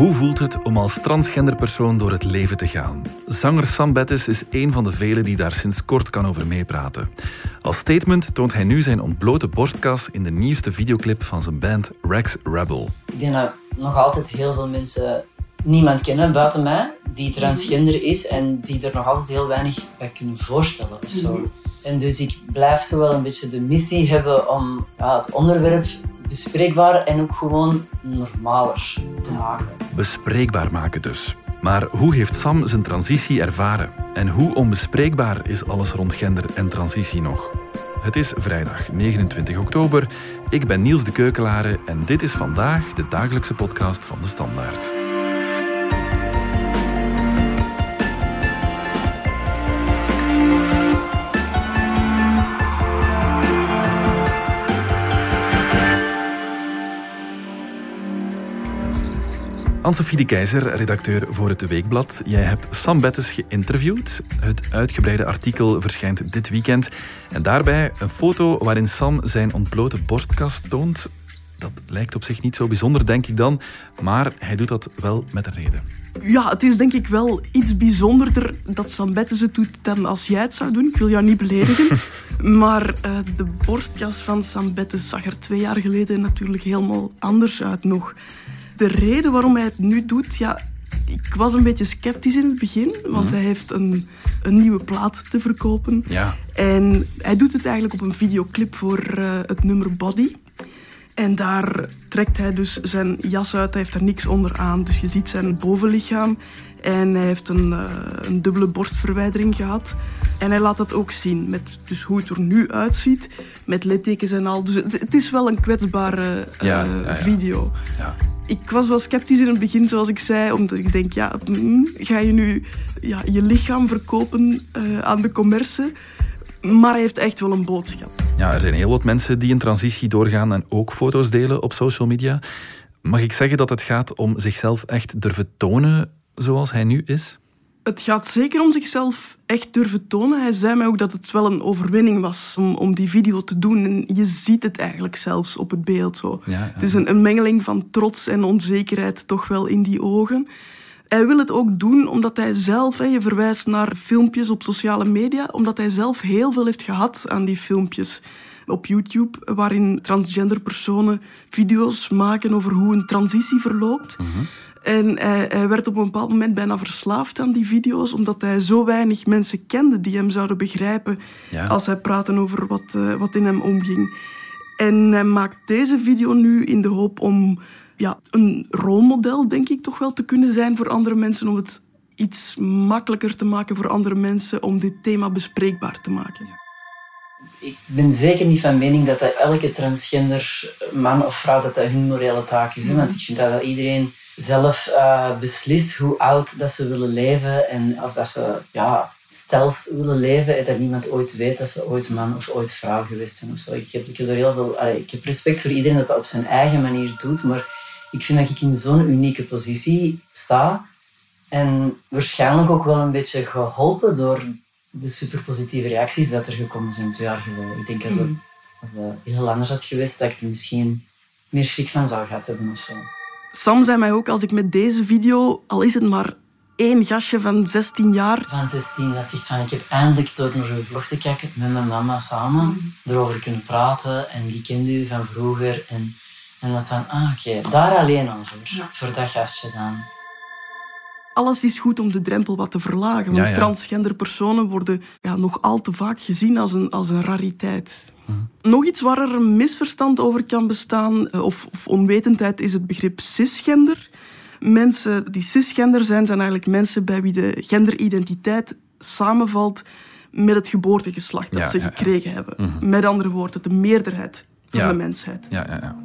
Hoe voelt het om als transgender persoon door het leven te gaan? Zanger Sam Bettis is een van de velen die daar sinds kort kan over meepraten. Als statement toont hij nu zijn ontblote borstkas in de nieuwste videoclip van zijn band Rex Rebel. Ik denk dat nog altijd heel veel mensen niemand kennen buiten mij die transgender is en die er nog altijd heel weinig bij kunnen voorstellen. Of zo. En dus ik blijf zo wel een beetje de missie hebben om ja, het onderwerp bespreekbaar en ook gewoon normaler te maken. Bespreekbaar maken dus. Maar hoe heeft Sam zijn transitie ervaren? En hoe onbespreekbaar is alles rond gender en transitie nog? Het is vrijdag 29 oktober. Ik ben Niels de Keukelare en dit is vandaag de dagelijkse podcast van de Standaard. Anne-Sophie de Keizer, redacteur voor het Weekblad. Jij hebt Sam Bettes geïnterviewd. Het uitgebreide artikel verschijnt dit weekend. En daarbij een foto waarin Sam zijn ontblote borstkas toont. Dat lijkt op zich niet zo bijzonder, denk ik dan. Maar hij doet dat wel met een reden. Ja, het is denk ik wel iets bijzonderder dat Sam Bettes het doet dan als jij het zou doen. Ik wil jou niet beledigen. maar uh, de borstkas van Sam Bettes zag er twee jaar geleden natuurlijk helemaal anders uit nog de reden waarom hij het nu doet, ja, ik was een beetje sceptisch in het begin, want mhm. hij heeft een, een nieuwe plaat te verkopen. Ja. En hij doet het eigenlijk op een videoclip voor uh, het nummer Body. En daar trekt hij dus zijn jas uit, hij heeft er niks onder aan. Dus je ziet zijn bovenlichaam en hij heeft een, uh, een dubbele borstverwijdering gehad. En hij laat dat ook zien, met dus hoe het er nu uitziet, met littekens en al. Dus het, is wel een kwetsbare uh, ja, ja, video. Ja ik was wel sceptisch in het begin, zoals ik zei, omdat ik denk, ja, mm, ga je nu ja, je lichaam verkopen uh, aan de commerce? Maar hij heeft echt wel een boodschap. Ja, er zijn heel wat mensen die een transitie doorgaan en ook foto's delen op social media. Mag ik zeggen dat het gaat om zichzelf echt durven tonen zoals hij nu is? Het gaat zeker om zichzelf echt durven tonen. Hij zei mij ook dat het wel een overwinning was om, om die video te doen. En je ziet het eigenlijk zelfs op het beeld zo. Het is een, een mengeling van trots en onzekerheid toch wel in die ogen. Hij wil het ook doen omdat hij zelf, hè, je verwijst naar filmpjes op sociale media, omdat hij zelf heel veel heeft gehad aan die filmpjes op YouTube, waarin transgender personen video's maken over hoe een transitie verloopt. Mhm. En hij, werd op een bepaald moment bijna verslaafd aan die video's, omdat hij zo weinig mensen kende die hem zouden begrijpen als hij praatte over wat, uh, wat in hem omging. En hij maakt deze video nu in de hoop om ja, een rolmodel, denk ik, toch wel te kunnen zijn voor andere mensen, om het iets makkelijker te maken voor andere mensen om dit thema bespreekbaar te maken. Ik ben zeker niet van mening dat dat elke transgender man of vrouw dat dat hun morele taak is. Want ik vind dat iedereen zelf uh, beslist hoe oud dat ze willen leven en of dat ze ja, stelst willen leven en dat niemand ooit weet dat ze ooit man of ooit vrouw geweest zijn. Of zo. Ik, heb, ik, heb er heel veel, ik heb respect voor iedereen dat dat op zijn eigen manier doet, maar ik vind dat ik in zo'n unieke positie sta en waarschijnlijk ook wel een beetje geholpen door de superpositieve reacties dat er gekomen zijn twee jaar geleden. Ik denk dat het, mm. als het heel anders had geweest, dat ik er misschien meer schrik van zou gehad hebben of zo. Sam zei mij ook, als ik met deze video, al is het maar één gastje van 16 jaar... Van 16, dat zegt van, ik heb eindelijk door naar uw vlog te kijken met mijn mama samen, erover kunnen praten. En die kende u van vroeger. En, en dan van, ah oké, daar alleen over, voor dat gastje dan alles is goed om de drempel wat te verlagen. Want transgender personen worden ja, nog al te vaak gezien als een, als een rariteit. Mhm. Nog iets waar er een misverstand over kan bestaan, eh, of, of onwetendheid, is het begrip cisgender. Mensen die cisgender zijn, zijn eigenlijk mensen bij wie de genderidentiteit samenvalt met het geboortegeslacht dat ze gekregen hebben. Mhm. Met andere woorden, de meerderheid van de mensheid. Ja, ja,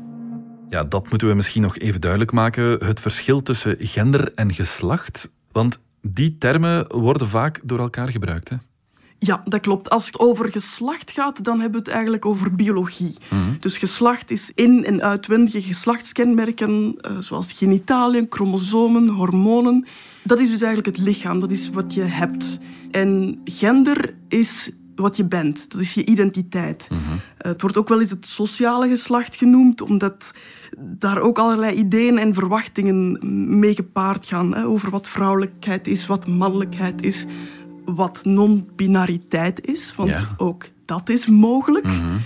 ja. Dat moeten we misschien nog even duidelijk maken. Het verschil tussen gender en geslacht. Want die termen worden vaak door elkaar gebruikt. Hè? Ja, dat klopt. Als het over geslacht gaat, dan hebben we het eigenlijk over biologie. Mhm. Dus geslacht is in- en uitwendige geslachtskenmerken, uh, zoals genitaliën, chromosomen, hormonen. Dat is dus eigenlijk het lichaam, dat is wat je hebt. En gender is wat je bent. Dat is je identiteit. Mhm. Het wordt ook wel eens het sociale geslacht genoemd, omdat daar ook allerlei ideeën en verwachtingen mee gepaard gaan. Hè, over wat vrouwelijkheid is, wat mannelijkheid is, wat non-binariteit is. Want ook dat is mogelijk. Mhm.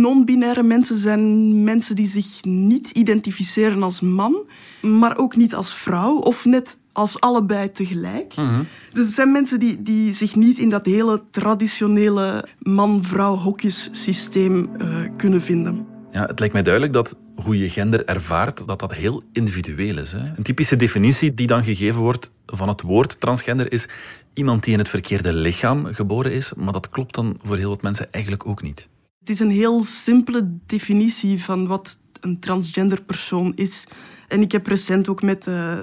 Non-binaire mensen zijn mensen die zich niet identificeren als man, maar ook niet als vrouw, of net als allebei tegelijk. Mhm. Dus het zijn mensen die, die zich niet in dat hele traditionele man-vrouw-hokjessysteem uh, kunnen vinden. Ja, het lijkt mij duidelijk dat hoe je gender ervaart, dat dat heel individueel is. Hè? Een typische definitie die dan gegeven wordt van het woord transgender is iemand die in het verkeerde lichaam geboren is, maar dat klopt dan voor heel wat mensen eigenlijk ook niet. Het is een heel simpele definitie van wat een transgender persoon is. En ik heb recent ook met uh,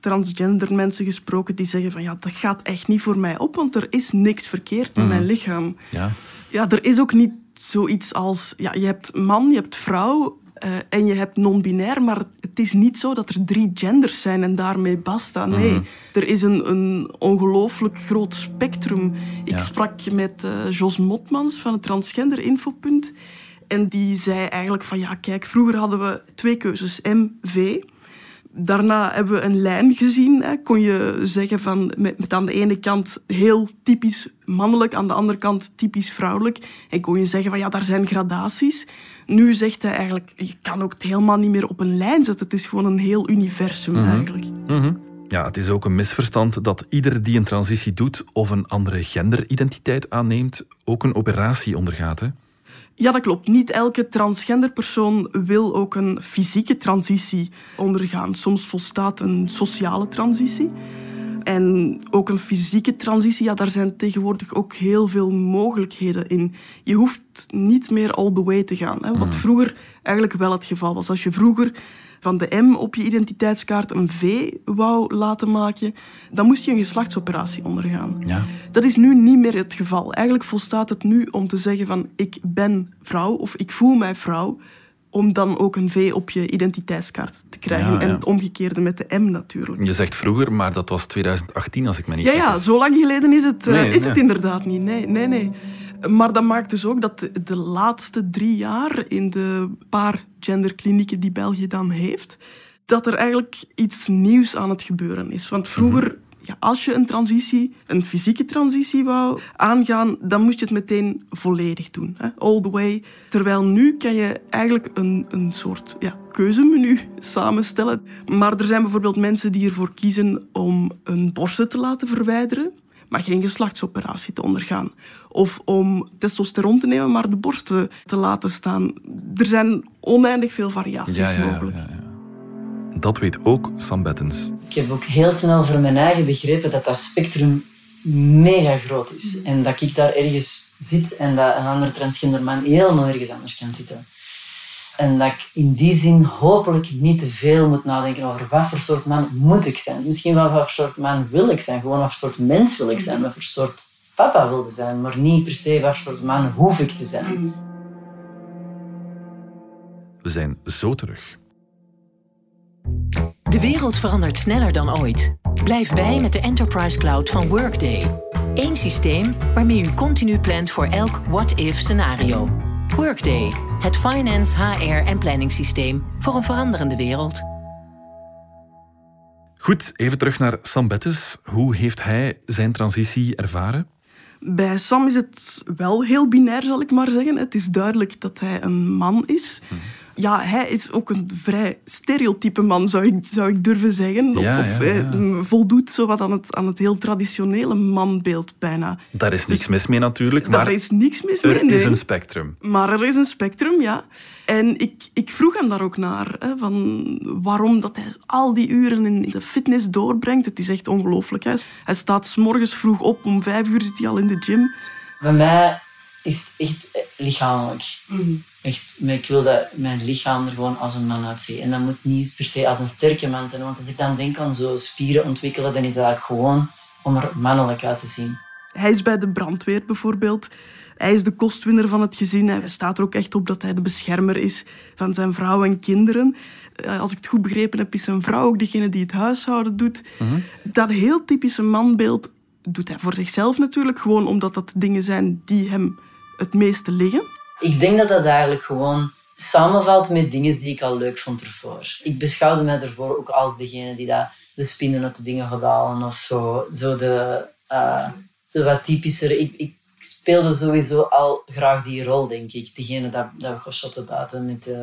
transgender mensen gesproken die zeggen van ja, dat gaat echt niet voor mij op, want er is niks verkeerd met mijn mhm. lichaam. Ja. ja, er is ook niet zoiets als, ja, je hebt man, je hebt vrouw uh, en je hebt non-binair, maar het is niet zo dat er drie genders zijn en daarmee basta. Nee, mhm. er is een, een ongelooflijk groot spectrum. Ik sprak met uh, Jos Motmans van het Transgender Infopunt en die zei eigenlijk van ja, kijk, vroeger hadden we twee keuzes, M, V. Daarna hebben we een lijn gezien. Hè. Kon je zeggen van met, met, aan de ene kant heel typisch mannelijk, aan de andere kant typisch vrouwelijk. En kon je zeggen van ja, daar zijn gradaties. Nu zegt hij eigenlijk, je kan ook het helemaal niet meer op een lijn zetten. Het is gewoon een heel universum mhm. eigenlijk. Mhm. Ja, het is ook een misverstand dat ieder die een transitie doet of een andere genderidentiteit aanneemt, ook een operatie ondergaat. Hè? Ja, dat klopt. Niet elke transgender persoon wil ook een fysieke transitie ondergaan. Soms volstaat een sociale transitie. En ook een fysieke transitie, ja, daar zijn tegenwoordig ook heel veel mogelijkheden in. Je hoeft niet meer all the way te gaan. Hè, wat mm. vroeger eigenlijk wel het geval was. Als je vroeger van de M op je identiteitskaart een V wou laten maken, dan moest je een geslachtsoperatie ondergaan. Ja. Dat is nu niet meer het geval. Eigenlijk volstaat het nu om te zeggen van ik ben vrouw of ik voel mij vrouw, om dan ook een V op je identiteitskaart te krijgen. En het omgekeerde met de M natuurlijk. Je zegt vroeger, maar dat was 2018 als ik me niet Ja, ja zo lang geleden is het, uh, is het inderdaad niet. Nee, nee, nee. Maar dat maakt dus ook dat de, laatste drie jaar in de paar genderklinieken die België dan heeft, dat er eigenlijk iets nieuws aan het gebeuren is. Want vroeger, mhm. ja, als je een transitie, een fysieke transitie wou aangaan, dan moest je het meteen volledig doen. Hè? All the way. Terwijl nu kan je eigenlijk een, een soort ja, keuzemenu samenstellen. Maar er zijn bijvoorbeeld mensen die ervoor kiezen om een borsten te laten verwijderen maar geen geslachtsoperatie te ondergaan. Of om testosteron te nemen, maar de borsten te laten staan. Er zijn oneindig veel variaties mogelijk. Ja, dat weet ook Sam Bettens. Ik heb ook heel snel voor mijn eigen begrepen dat dat spectrum mega groot is. En dat ik daar ergens zit en dat een andere transgender man helemaal ergens anders kan zitten. En dat ik in die zin hopelijk niet te veel moet nadenken over wat voor soort man moet ik zijn. Misschien wel wat voor soort man wil ik zijn. Gewoon wat voor soort mens wil ik zijn. Wat voor soort papa wil ik zijn. Maar niet per se wat voor soort man hoef ik te zijn. We zijn zo terug. De wereld verandert sneller dan ooit. Blijf bij met de Enterprise Cloud van Workday. Eén systeem waarmee u continu plant voor elk what-if scenario. Workday het finance, HR en planningssysteem voor een veranderende wereld. Goed, even terug naar Sam Bettes. Hoe heeft hij zijn transitie ervaren? Bij Sam is het wel heel binair, zal ik maar zeggen. Het is duidelijk dat hij een man is. Mhm ja, hij is ook een vrij stereotype man, zou ik, zou ik durven zeggen. Of, ja, ja, eh, voldoet zowat aan het, aan het heel traditionele manbeeld bijna. Daar is niks dus mis mee natuurlijk. Daar is niks mis mee, Er is een spectrum. Maar er is een spectrum, ja. En ik, ik vroeg hem daar ook naar, hè, van waarom dat hij al die uren in de fitness doorbrengt. Het is echt ongelooflijk. Hij, hij staat s morgens vroeg op, om vijf uur zit hij al in de gym. Bij mij is het echt lichamelijk. Mm. Echt, ik wil dat mijn lichaam er gewoon als een man uitziet. En dat moet niet per se als een sterke man zijn. Want als ik dan denk aan zo spieren ontwikkelen, dan is dat gewoon om er mannelijk uit te zien. Hij is bij de brandweer bijvoorbeeld. Hij is de kostwinner van het gezin. Hij staat er ook echt op dat hij de beschermer is van zijn vrouw en kinderen. Eh, als ik het goed begrepen heb, is zijn vrouw ook degene die het huishouden doet. Mhm. Dat heel typische manbeeld doet hij voor zichzelf natuurlijk, gewoon omdat dat dingen zijn die hem het meeste liggen. Ik denk dat dat eigenlijk gewoon samenvalt met dingen die ik al leuk vond ervoor. Ik beschouwde mij ervoor ook als degene die dat, de spinnen uit de dingen gedaan of zo. Zo de, uh, de wat typischere. Ik, ik, speelde sowieso al graag die rol, denk ik. Degene dat, dat we geschotten daten met, uh,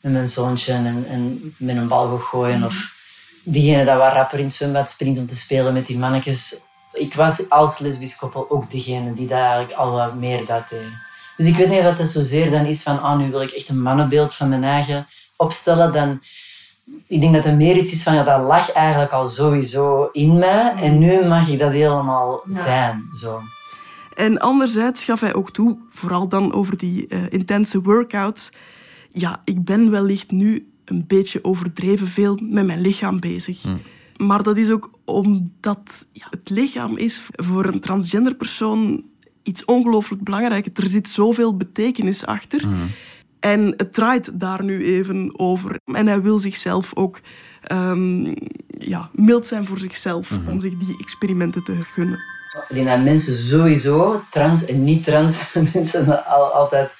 met mijn zoontje en, en met een bal gooien. Of diegene dat wat rapper in het zwembad springt om te spelen met die mannetjes. Ik was als lesbisch koppel ook degene die daar eigenlijk al wat meer dat deed. Dus ik weet niet of dat zozeer dan is van, ah, nu wil ik echt een mannenbeeld van mijn eigen opstellen. Dan, ik denk dat er meer iets is van, ja, dat lag eigenlijk al sowieso in mij. En nu mag ik dat helemaal zijn. Zo. En anderzijds gaf hij ook toe, vooral dan over die uh, intense workouts. Ja, ik ben wellicht nu een beetje overdreven veel met mijn lichaam bezig. Hm. Maar dat is ook omdat ja, het lichaam is voor een transgender persoon iets ongelooflijk belangrijks. Er zit zoveel betekenis achter. Hm. En het draait daar nu even over. En hij wil zichzelf ook um, ja, mild zijn voor zichzelf hm. om zich die experimenten te gunnen. Ik denk dat mensen sowieso, trans en niet-trans mensen, altijd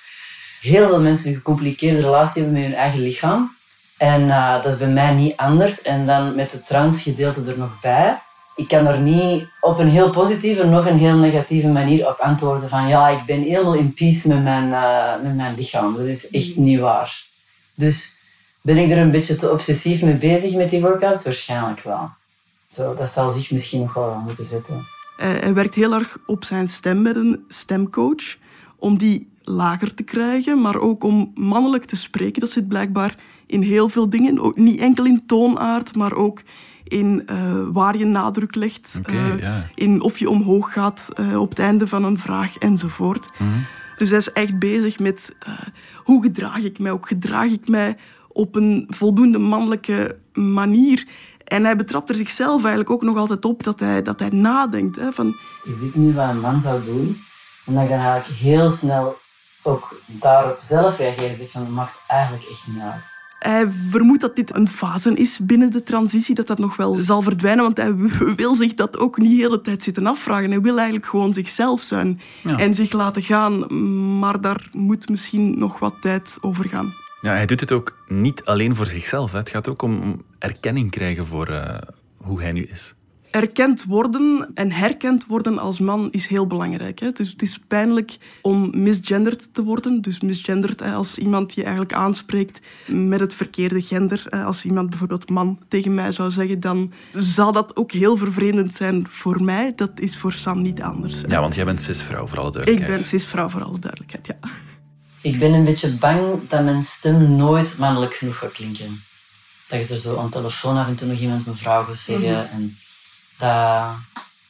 heel veel mensen een gecompliceerde relatie hebben met hun eigen lichaam. En uh, dat is bij mij niet anders. En dan met het transgedeelte er nog bij. Ik kan er niet op een heel positieve, nog een heel negatieve manier op antwoorden van ja, ik ben helemaal in peace met mijn, uh, met mijn lichaam. Dat is echt niet waar. Dus ben ik er een beetje te obsessief mee bezig met die workouts? Waarschijnlijk wel. Zo, dat zal zich misschien nog wel moeten zetten. Hij werkt heel erg op zijn stem met een stemcoach. Om die lager te krijgen, maar ook om mannelijk te spreken. Dat zit blijkbaar in heel veel dingen. Ook niet enkel in toonaard, maar ook in uh, waar je nadruk legt. uh, In of je omhoog gaat uh, op het einde van een vraag enzovoort. Mm Dus hij is echt bezig met hoe gedraag ik mij? Ook gedraag ik mij op een voldoende mannelijke manier? En hij betrapt er zichzelf eigenlijk ook nog altijd op dat hij, dat hij nadenkt. Hè, van... Je ziet nu wat een man zou doen. En dan ga eigenlijk heel snel ook daarop zelf reageren. En zegt van, dat maakt eigenlijk echt niet uit. Hij vermoedt dat dit een fase is binnen de transitie, dat dat nog wel zal verdwijnen, want hij wil zich dat ook niet de hele tijd zitten afvragen. Hij wil eigenlijk gewoon zichzelf zijn en zich laten gaan, maar daar moet misschien nog wat tijd over gaan. Ja, hij doet het ook niet alleen voor zichzelf. Hè. Het gaat ook om erkenning krijgen voor uh, hoe hij nu is erkend worden en herkend worden als man is heel belangrijk. Hè. Dus het is pijnlijk om misgenderd te worden. Dus misgenderd als iemand je eigenlijk aanspreekt met het verkeerde gender. Als iemand bijvoorbeeld man tegen mij zou zeggen, dan zal dat ook heel vervreemdend zijn voor mij. Dat is voor Sam niet anders. Ja, want jij bent cisvrouw, voor alle duidelijkheid. Ik ben cisvrouw, voor alle duidelijkheid, ja. Ik ben een beetje bang dat mijn stem nooit mannelijk genoeg gaat klinken. Dat je er zo aan de telefoon af en toe nog iemand mevrouw gaat zeggen. Mhm. en dat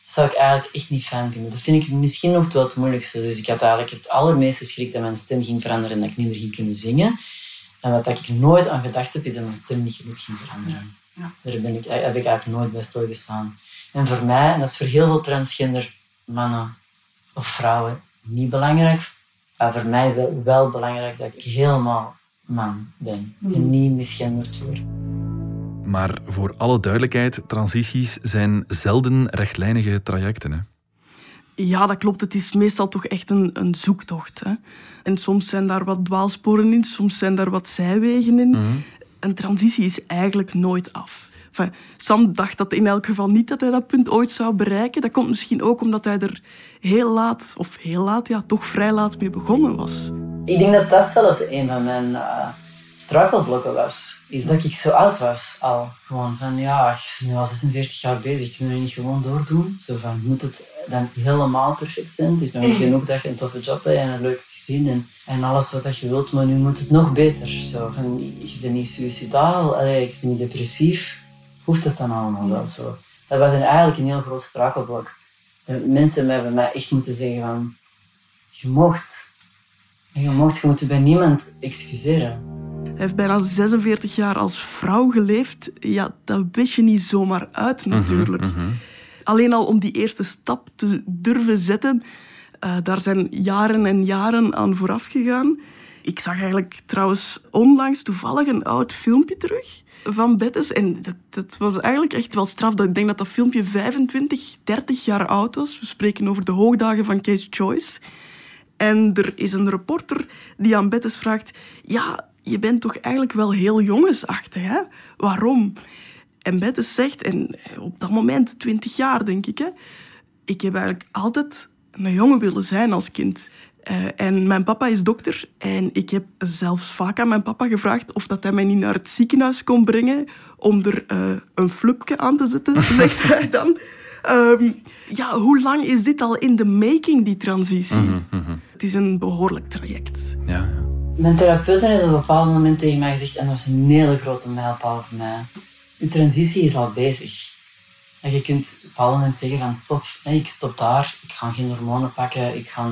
zou ik eigenlijk echt niet fijn vinden. Dat vind ik misschien nog wel het moeilijkste. Dus ik had eigenlijk het allermeeste schrik dat mijn stem ging veranderen en dat ik niet meer ging kunnen zingen. En wat ik nooit aan gedacht heb, is dat mijn stem niet genoeg ging veranderen. Ja. Daar ben ik, heb ik eigenlijk nooit bij stilgestaan. En voor mij, en dat is voor heel veel transgender mannen of vrouwen niet belangrijk, maar voor mij is het wel belangrijk dat ik helemaal man ben en mm. niet misgenderd word. Maar voor alle duidelijkheid, transities zijn zelden rechtlijnige trajecten. Hè? Ja, dat klopt. Het is meestal toch echt een, een zoektocht. Hè? En soms zijn daar wat dwaalsporen in, soms zijn daar wat zijwegen in. Mhm. Een transitie is eigenlijk nooit af. Enfin, Sam dacht dat in elk geval niet dat hij dat punt ooit zou bereiken. Dat komt misschien ook omdat hij er heel laat, of heel laat, ja, toch vrij laat mee begonnen was. Ik denk dat dat zelfs een van mijn uh, struikelblokken was is dat ik zo oud was al. Gewoon van, ja, ik ben nu al 46 jaar bezig, ik kan nu niet gewoon doordoen. Zo van, moet het dan helemaal perfect zijn? Het is nog niet genoeg dat je een toffe job hebt en een leuk gezin en, en alles wat je wilt, maar nu moet het nog beter. Zo van, je bent niet suicidaal, allee, je bent niet depressief. Hoeft het dan allemaal wel zo? Dat was eigenlijk een heel groot struikelblok. Mensen hebben mij echt moeten zeggen van, je mocht, je mocht, je moet bij niemand excuseren. Hij heeft bijna 46 jaar als vrouw geleefd. Ja, dat wist je niet zomaar uit mhm, natuurlijk. Mhm. Alleen al om die eerste stap te durven zetten, uh, daar zijn jaren en jaren aan vooraf gegaan. Ik zag eigenlijk trouwens onlangs toevallig een oud filmpje terug van Bettes. En dat, dat, was eigenlijk echt wel straf. Ik denk dat dat filmpje 25, 30 jaar oud was. We spreken over de hoogdagen van Case Choice. En er is een reporter die aan Bettes vraagt... Ja, je bent toch eigenlijk wel heel jongensachtig, hè? Waarom? En Bettes zegt, en op dat moment, 20 jaar denk ik... Hè, ik heb eigenlijk altijd een jongen willen zijn als kind. Uh, en mijn papa is dokter en ik heb zelfs vaak aan mijn papa gevraagd of dat hij mij niet naar het ziekenhuis kon brengen om er uh, een flupje aan te zetten, zegt hij dan. Um, ja, hoe lang is dit al in de making, die transitie? Mm -hmm. Het is een behoorlijk traject. Ja, ja. Mijn therapeut heeft op een bepaald moment tegen mij gezegd, en dat was een hele grote mijlpaal voor mij. Uw transitie is al bezig. En je kunt op een bepaald moment zeggen van stop, ik stop daar, ik ga geen hormonen pakken, ik ga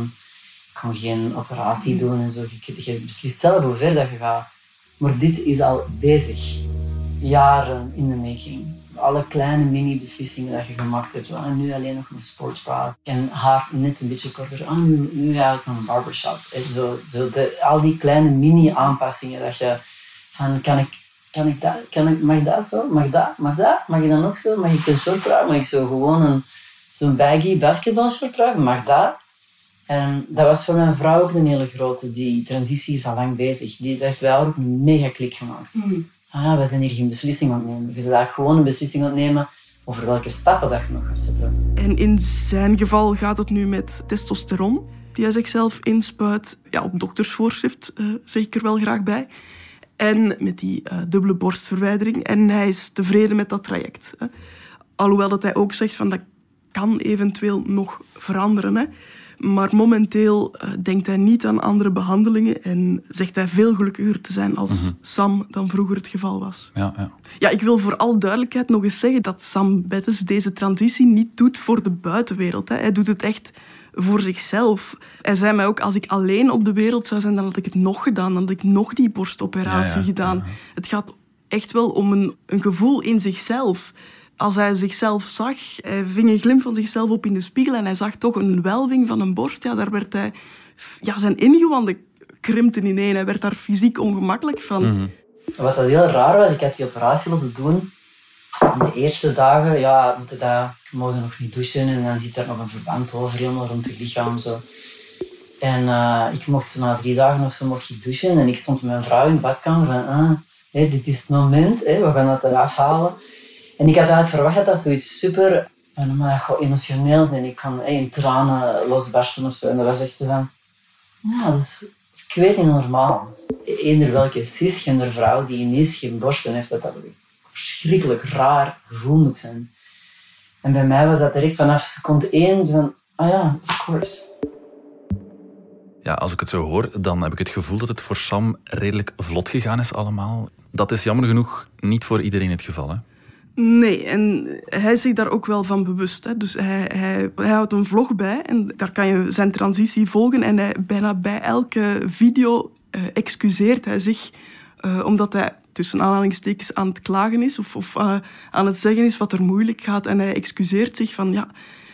geen operatie doen en zo. Je, je beslist zelf hoe ver dat je gaat. Maar dit is al bezig. Jaren in de making. Alle kleine mini-beslissingen dat je gemaakt hebt. Ah, nu alleen nog een sportsbra. En haar net een beetje korter. Ah, nu, nu eigenlijk nog een barbershop. Zo, zo al die kleine mini-aanpassingen dat je... Van, kan ik, kan ik dat? Kan ik, mag dat zo? Mag dat? Mag dat? Mag je dan ook zo? Mag ik een short dragen? Mag ik zo gewoon een, zo'n baggy basketbalshort dragen? Mag dat? En dat was voor mijn vrouw ook een hele grote. Die transitie is al lang bezig. Die heeft wel ook mega klik gemaakt. Mm. Ah, we zijn hier geen beslissing aan het nemen. We zijn gewoon een beslissing aan het nemen over welke stappen dat je nog gaat zetten. En in zijn geval gaat het nu met testosteron, die hij zichzelf inspuit. Ja, op doktersvoorschrift uh, zeg ik er wel graag bij. En met die uh, dubbele borstverwijdering. En hij is tevreden met dat traject. Hè. Alhoewel dat hij ook zegt van dat kan eventueel nog veranderen. Hè. Maar momenteel uh, denkt hij niet aan andere behandelingen en zegt hij veel gelukkiger te zijn als mhm. Sam dan vroeger het geval was. Ja, ja. ja, ik wil voor alle duidelijkheid nog eens zeggen dat Sam Bettes deze transitie niet doet voor de buitenwereld. Hè. Hij doet het echt voor zichzelf. Hij zei mij ook, als ik alleen op de wereld zou zijn, dan had ik het nog gedaan. Dan had ik nog die borstoperatie gedaan. Het gaat echt wel om een, een gevoel in zichzelf als hij zichzelf zag, hij ving een glimp van zichzelf op in de spiegel en hij zag toch een welving van een borst. Ja, daar werd hij... Ja, zijn ingewanden krimpten ineen. Hij werd daar fysiek ongemakkelijk van. Mhm. Wat dat heel raar was, ik had die operatie laten doen. In de eerste dagen, ja, moeten dat, mogen nog niet douchen en dan zit er nog een verband over helemaal rond het lichaam. Zo. En uh, ik mocht na drie dagen of zo mocht ik douchen en ik stond met mijn vrouw in de badkamer van, ah, dit is het moment, we gaan dat eraf halen. En ik had eigenlijk verwacht dat dat zoiets super maar dat emotioneel zijn. Ik kan in tranen losbarsten of zo. En dat was echt zo van... Ja, dat is, ik weet niet normaal. Eender welke cisgender vrouw die ineens geen borsten heeft, dat dat een verschrikkelijk raar gevoel moet zijn. En bij mij was dat direct vanaf seconde één van... Ah ja, of course. Ja, als ik het zo hoor, dan heb ik het gevoel dat het voor Sam redelijk vlot gegaan is allemaal. Dat is jammer genoeg niet voor iedereen het geval, hè? Nee, en hij is zich daar ook wel van bewust. Hè. Dus hij, hij, hij houdt een vlog bij en daar kan je zijn transitie volgen. En hij, bijna bij elke video uh, excuseert hij zich, uh, omdat hij tussen aanhalingstekens aan het klagen is of, of uh, aan het zeggen is wat er moeilijk gaat. En hij excuseert zich van ja,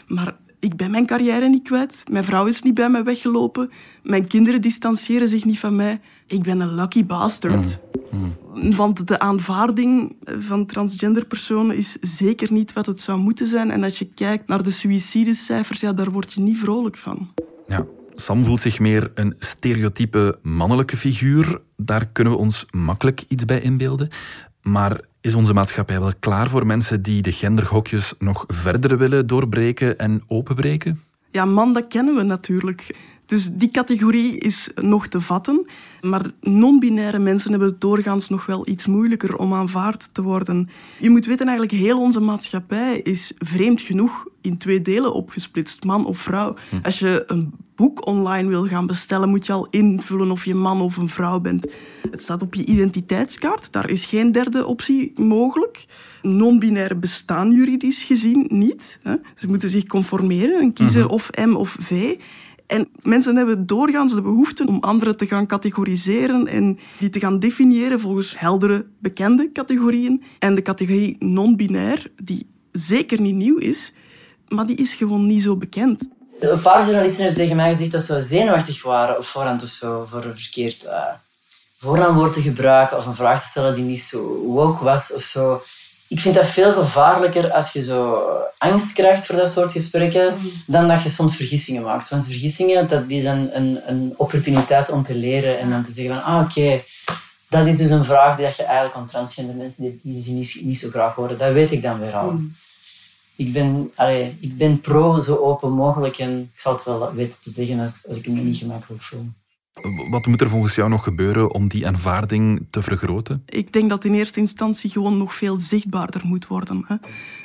maar ik ben mijn carrière niet kwijt. Mijn vrouw is niet bij mij weggelopen. Mijn kinderen distancieren zich niet van mij. Ik ben een lucky bastard. Mm. Mm. Want de aanvaarding van transgender personen is zeker niet wat het zou moeten zijn. En als je kijkt naar de suïcidecijfers, ja, daar word je niet vrolijk van. Ja. Sam voelt zich meer een stereotype mannelijke figuur. Daar kunnen we ons makkelijk iets bij inbeelden. Maar is onze maatschappij wel klaar voor mensen die de genderhokjes nog verder willen doorbreken en openbreken? Ja, man, dat kennen we natuurlijk. Dus die categorie is nog te vatten. Maar non-binaire mensen hebben het doorgaans nog wel iets moeilijker om aanvaard te worden. Je moet weten, eigenlijk heel onze maatschappij is vreemd genoeg in twee delen opgesplitst, man of vrouw. Hm. Als je een boek online wil gaan bestellen, moet je al invullen of je man of een vrouw bent. Het staat op je identiteitskaart, daar is geen derde optie mogelijk. Non-binaire bestaan juridisch gezien niet. Ze moeten zich conformeren en kiezen mhm. of M of V. En mensen hebben doorgaans de behoefte om anderen te gaan categoriseren en die te gaan definiëren volgens heldere, bekende categorieën. En de categorie non-binair, die zeker niet nieuw is, maar die is gewoon niet zo bekend. Een paar journalisten hebben tegen mij gezegd dat ze zenuwachtig waren op voorhand of zo voor een verkeerd uh, voornaamwoord te gebruiken of een vraag te stellen die niet zo woke was of zo. Ik vind dat veel gevaarlijker als je zo angst krijgt voor dat soort gesprekken, mm. dan dat je soms vergissingen maakt. Want vergissingen, dat, die zijn een, een opportuniteit om te leren en dan te zeggen van, ah oké, dat is dus een vraag die je eigenlijk aan transgender mensen die, die ze niet, niet zo graag horen. Dat weet ik dan weer al. Mm. Ik, ben, allee, ik ben pro zo open mogelijk en ik zal het wel weten te zeggen als, als ik me niet gemakkelijk voel. Wat moet er volgens jou nog gebeuren om die aanvaarding te vergroten? Ik denk dat in eerste instantie gewoon nog veel zichtbaarder moet worden. Hè.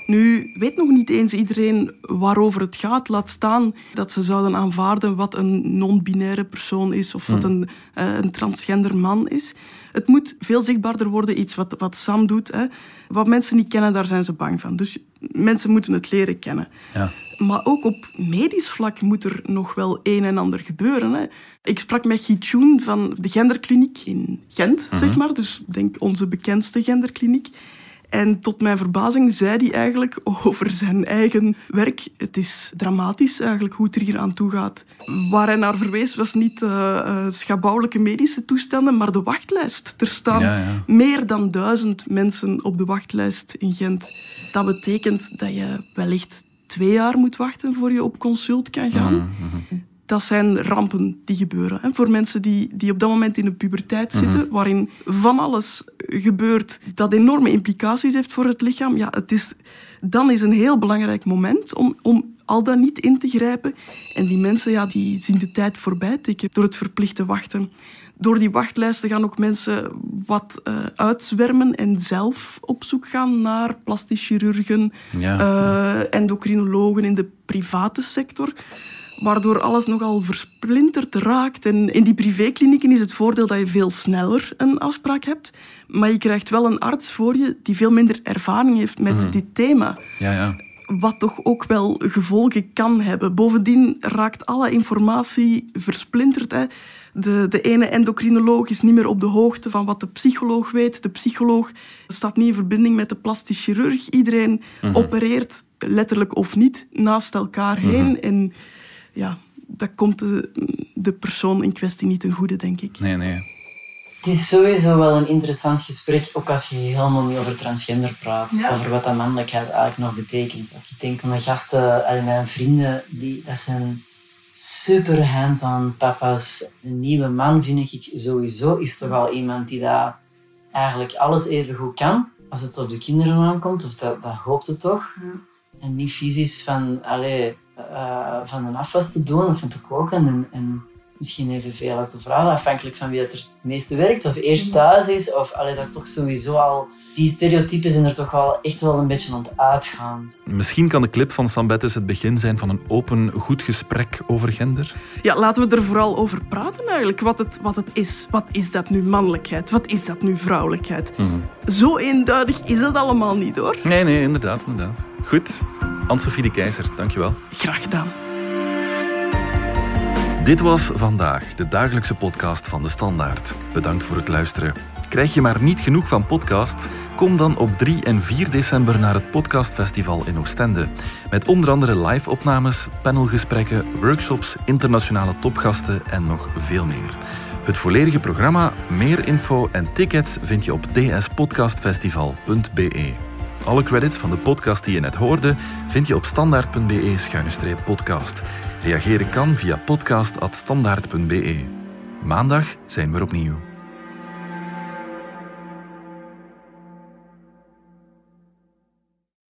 Nu weet nog niet eens iedereen waarover het gaat. Laat staan dat ze zouden aanvaarden wat een non-binaire persoon is of wat hmm. een, eh, een transgender man is. Het moet veel zichtbaarder worden, iets wat, wat Sam doet. Hè. Wat mensen niet kennen, daar zijn ze bang van. Dus mensen moeten het leren kennen. Ja. Maar ook op medisch vlak moet er nog wel een en ander gebeuren. Hè. Ik sprak met Gichun van de genderkliniek in Gent, zeg mhm. maar. Dus denk onze bekendste genderkliniek. En tot mijn verbazing zei hij eigenlijk over zijn eigen werk. Het is dramatisch eigenlijk hoe het er hier aan toe gaat. Waar hij naar verwees was niet uh, schabouwelijke medische toestanden, maar de wachtlijst. Er staan meer dan duizend mensen op de wachtlijst in Gent. Dat betekent dat je wellicht twee jaar moet wachten voor je op consult kan gaan. Mhm, mhm dat zijn rampen die gebeuren. Hè, voor mensen die, die op dat moment in de puberteit zitten, mhm. waarin van alles gebeurt dat enorme implicaties heeft voor het lichaam. Ja, het is, dan is een heel belangrijk moment om, om al dan niet in te grijpen. En die mensen ja, die zien de tijd voorbij tikken door het verplichte wachten. Door die wachtlijsten gaan ook mensen wat uh, uitzwermen en zelf op zoek gaan naar plastisch chirurgen, ja. uh, endocrinologen in de private sector waardoor alles nogal versplinterd raakt. En in die privéklinieken is het voordeel dat je veel sneller een afspraak hebt, maar je krijgt wel een arts voor je die veel minder ervaring heeft met mhm. dit thema. Ja, ja. Wat toch ook wel gevolgen kan hebben. Bovendien raakt alle informatie versplinterd. Hè. De, de ene endocrinoloog is niet meer op de hoogte van wat de psycholoog weet. De psycholoog staat niet in verbinding met de plastisch chirurg. Iedereen mhm. opereert, letterlijk of niet, naast elkaar heen. Mhm. En ja, dat komt de, de persoon in kwestie niet ten goede, denk ik. Nee, nee. Het is sowieso wel een interessant gesprek, ook als je helemaal niet over transgender praat. Over wat dat mannelijkheid eigenlijk nog betekent. Als je denkt aan mijn gasten, en mijn vrienden, die, dat zijn super hands-on papa's. Een nieuwe man, vind ik sowieso, is toch al iemand die dat eigenlijk alles even goed kan. Als het op de kinderen aankomt, of dat, dat hoopt het toch. En niet fysisch van, allee, uh, van een afwas te doen of van te koken. En, en misschien evenveel als de vrouw, afhankelijk van wie het er het meeste werkt. Of eerst mhm. thuis is. Of allee, dat is toch sowieso al... Die stereotypen zijn er toch wel echt wel een beetje aan het uitgaan. Misschien kan de clip van Sam Bettes het begin zijn van een open, goed gesprek over gender. Ja, laten we er vooral over praten eigenlijk. Wat het, wat het is. Wat is dat nu mannelijkheid? Wat is dat nu vrouwelijkheid? Mhm. Zo eenduidig is het allemaal niet hoor. Nee, nee, inderdaad. inderdaad. Goed. Anne-Sophie de Keizer, dankjewel. Graag gedaan. Dit was vandaag de dagelijkse podcast van de Standaard. Bedankt voor het luisteren. Krijg je maar niet genoeg van podcasts? Kom dan op 3 en 4 december naar het Podcastfestival in Oostende. Met onder andere live-opnames, panelgesprekken, workshops, internationale topgasten en nog veel meer. Het volledige programma, meer info en tickets vind je op dspodcastfestival.be. Alle credits van de podcast die je net hoorde vind je op standaard.be-podcast. Reageren kan via podcast.standaard.be. Maandag zijn we opnieuw.